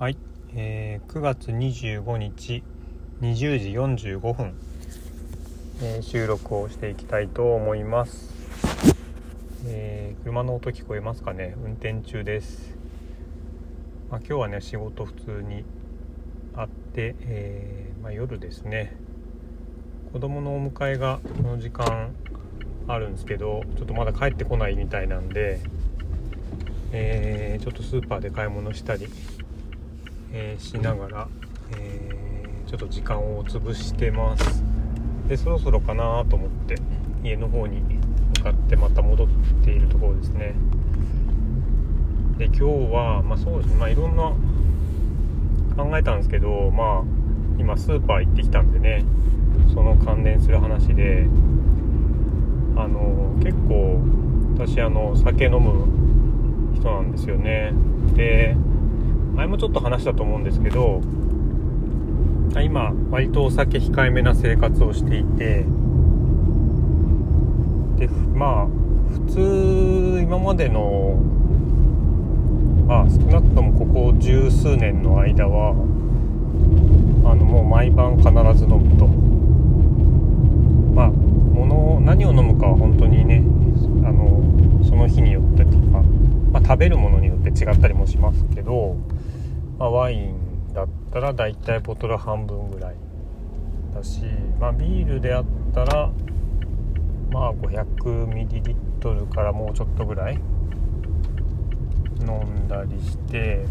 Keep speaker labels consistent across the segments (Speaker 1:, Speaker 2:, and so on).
Speaker 1: はい、えー9月25日20時45分、えー収録をしていきたいと思います、えー車の音聞こえますかね？運転中です、まあ、今日はね仕事普通にあって、えーまあ、夜ですね。子供のお迎えがこの時間あるんですけどちょっとまだ帰ってこないみたいなんで、えーちょっとスーパーで買い物したりえーしながら、えーちょっと時間を潰してます。でそろそろかなと思って家の方に向かってまた戻っているところですね。で今日はまあそうですね。まあいろんな考えたんですけどまあ今スーパー行ってきたんでねその関連する話であの結構私あの酒飲む人なんですよね。で前もちょっと話したと思うんですけど今割とお酒控えめな生活をしていてでまあ普通今までのまあ少なくともここ十数年の間はあのもう毎晩必ず飲むと。まあ物を何を飲むかは本当にねあのその日によってとか、まあ、食べるものによって違ったりもしますけど、まあ、ワインだったら大体ボトル半分ぐらいだし、まあ、ビールであったらまあ 500ml からもうちょっとぐらい飲んだりして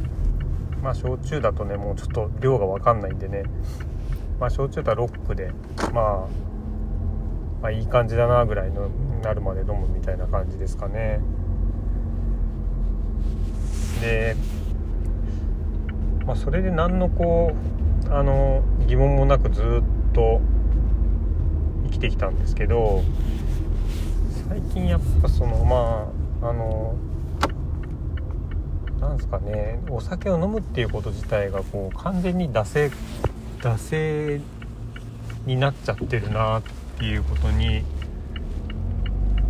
Speaker 1: まあ焼酎だとねもうちょっと量が分かんないんでねまあ焼酎だとロックでまあまあいい感じだなぐらいのなるまで飲むみたいな感じですかね。でまあ、それで何のこうあの疑問もなくずっと生きてきたんですけど最近やっぱそのまああのなんですかねお酒を飲むっていうこと自体がこう完全に惰性惰性になっちゃってるなっていうことに、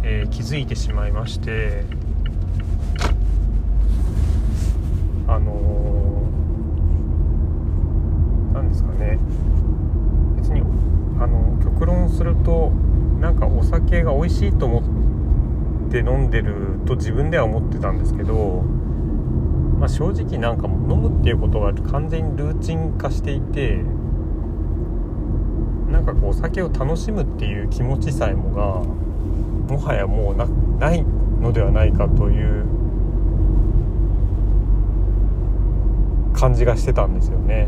Speaker 1: えー気づいてしまいましてあのーなんですかね別にあの極論するとなんかお酒が美味しいと思って飲んでると自分では思ってたんですけど、まあ、正直なんか飲むっていうことが完全にルーチン化していてなんかこうお酒を楽しむっていう気持ちさえもがもはやもうないのではないかという感じがしてたんですよね。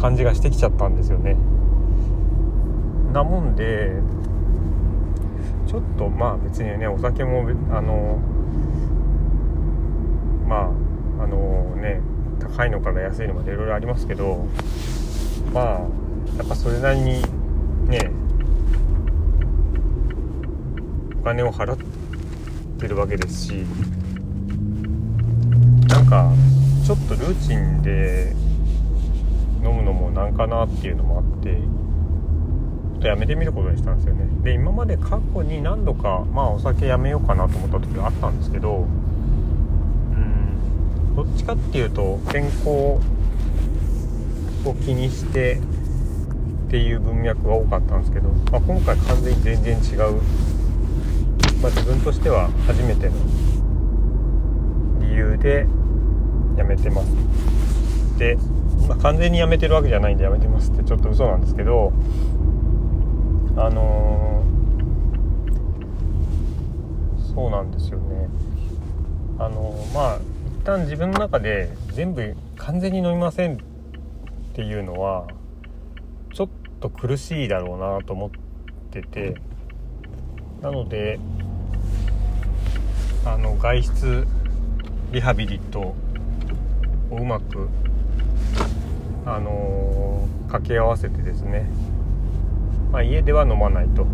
Speaker 1: 感じがしてきちゃったんですよね。なもんでちょっとまあ別にねお酒もあのまああのね高いのから安いのまでいろいろありますけどまあやっぱそれなりにねお金を払ってるわけですしなんかちょっとルーチンでかなっていうのもあってちょっとやめてみることにしたんですよね。で今まで過去に何度かまあお酒やめようかなと思った時があったんですけどうんどっちかっていうと健康を気にしてっていう文脈が多かったんですけど、まあ、今回完全に全然違う、まあ、自分としては初めての理由でやめてます。で、まあ、完全にやめてるわけじゃないんでやめてますってちょっと嘘なんですけどあのーそうなんですよね。あのーまあ一旦自分の中で全部完全に飲みませんっていうのはちょっと苦しいだろうなと思っててなのであの外出リハビリとをうまくあの掛け合わせてですね、まあ、家では飲まないと。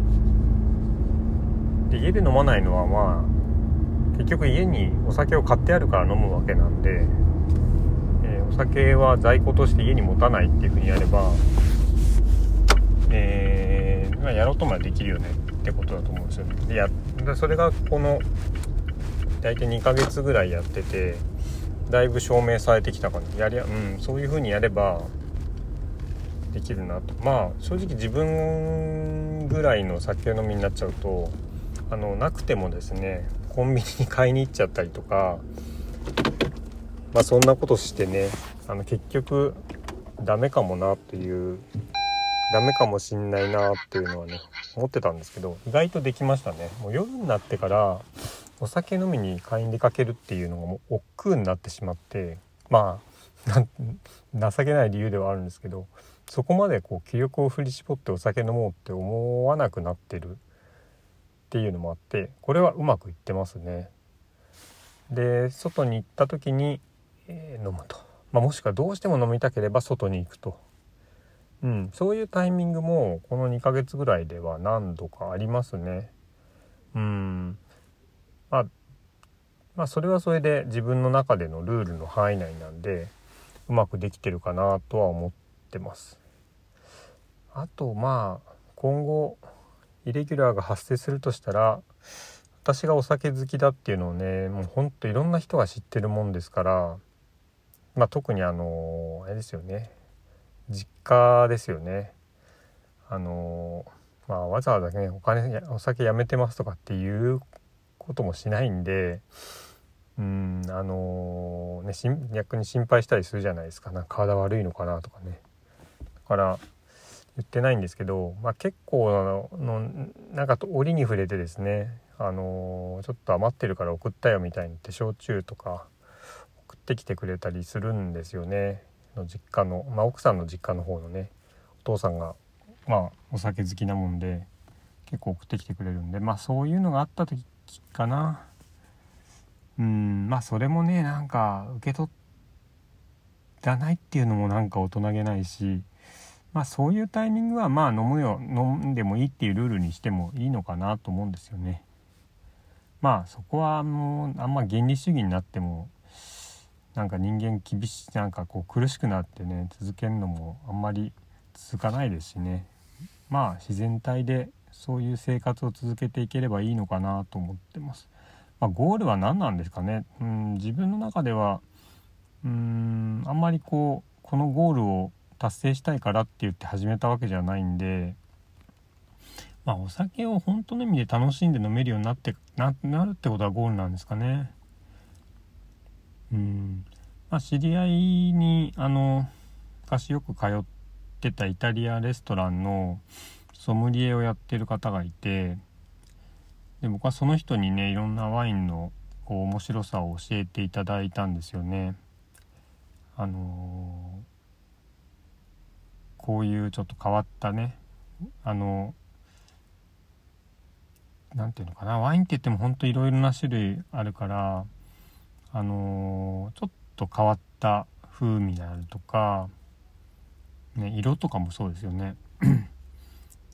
Speaker 1: で家で飲まないのはまあ結局家にお酒を買ってあるから飲むわけなんで、えーお酒は在庫として家に持たないっていうふうにやればえーまあやろうともできるよねってことだと思うんですよね。でやそれがこの大体2ヶ月ぐらいやっててだいぶ証明されてきたかなやりうんそういう風にやればできるなと。まあ正直自分ぐらいの酒飲みになっちゃうとあのなくてもですねコンビニに買いに行っちゃったりとかまあそんなことしてねあの結局ダメかもなっていうダメかもしんないなっていうのはね思ってたんですけど意外とできましたね。もう夜になってからお酒飲みに買いに出かけるっていうのがもう億劫になってしまってまあ情けない理由ではあるんですけどそこまでこう気力を振り絞ってお酒飲もうって思わなくなってるっていうのもあってこれはうまくいってますね。で外に行った時に、えー、飲むと、まあ、もしくはどうしても飲みたければ外に行くと、うん、そういうタイミングもこの2ヶ月ぐらいでは何度かありますね。うんまあ、まあそれはそれで自分の中でのルールの範囲内なんでうまくできてるかなとは思ってます。あとまあ今後イレギュラーが発生するとしたら私がお酒好きだっていうのをねもうほんといろんな人が知ってるもんですからまあ特にあのあれですよね実家ですよねあのまあわざわざねお金お酒やめてますとかっていうこともしないんでうんあのね逆に心配したりするじゃないですか。なんか体悪いのかなとかね。だから言ってないんですけど、まあ、結構のなんか折に触れてですねあのちょっと余ってるから送ったよみたいにって焼酎とか送ってきてくれたりするんですよね。の実家の、まあ、奥さんの実家の方のねお父さんがまあお酒好きなもんで結構送ってきてくれるんでまあそういうのがあった時かなうんまあそれもねなんか受け取らないっていうのもなんか大人げないしまあそういうタイミングはまあ飲むよ飲んでもいいっていうルールにしてもいいのかなと思うんですよね。まあそこはもうあんま原理主義になってもなんか人間厳しいなんかこう苦しくなってね続けるのもあんまり続かないですしねまあ自然体でそういう生活を続けていければいいのかなと思ってます。まあ、ゴールは何なんですかねうん自分の中ではうんあんまりこうこのゴールを達成したいからって言って始めたわけじゃないんでまあお酒を本当の意味で楽しんで飲めるようになってななるってことはゴールなんですかねうんまあ知り合いにあの昔よく通ってたイタリアレストランのソムリエをやってる方がいてで僕はその人にねいろんなワインのこう面白さを教えていただいたんですよね。あのーこういうちょっと変わったねあの何て言うのかなワインって言ってもほんといろいろな種類あるからあのちょっと変わった風味であるとか、ね、色とかもそうですよね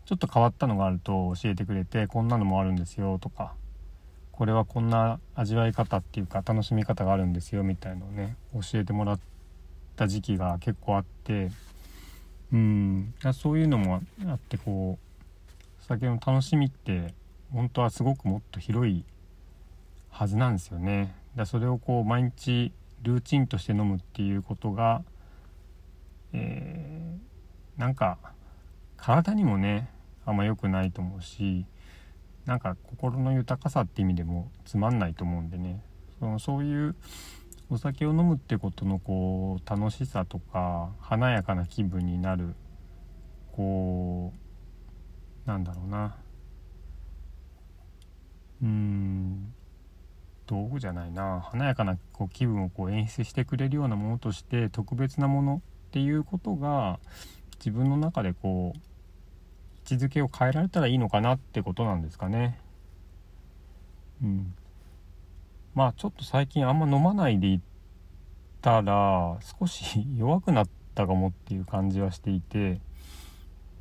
Speaker 1: ちょっと変わったのがあると教えてくれてこんなのもあるんですよとかこれはこんな味わい方っていうか楽しみ方があるんですよみたいのをね教えてもらった時期が結構あってうんそういうのもあってこう酒の楽しみって本当はすごくもっと広いはずなんですよね。だそれをこう毎日ルーチンとして飲むっていうことが、えー、なんか体にもねあんま良くないと思うしなんか心の豊かさって意味でもつまんないと思うんでね。そのそういうお酒を飲むってことのこう楽しさとか華やかな気分になるこうなんだろうな。うん道具じゃないな。華やかなこう気分をこう演出してくれるようなものとして特別なものっていうことが自分の中でこう置づけを変えられたらいいのかなってことなんですかね。うん、まあちょっと最近あんま飲まないでいたら少し弱くなったかもっていう感じはしていて。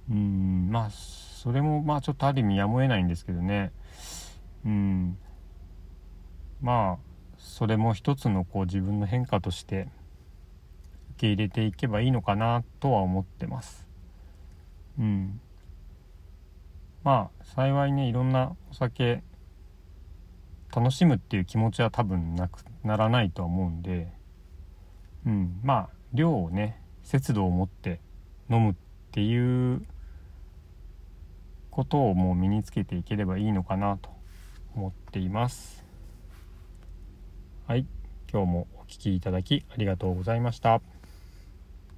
Speaker 1: うん。まあそれもまあちょっとある意味やむを得ないんですけどね。うん。まあそれも一つのこう自分の変化として受け入れていけばいいのかなとは思ってます。うん。まあ幸いねいろんなお酒楽しむっていう気持ちは多分なくならないとは思うんで。うん。まあ量をね節度を持って飲むっていうことをもう身につけていければいいのかなと思っています。はい。今日もお聴きいただきありがとうございました。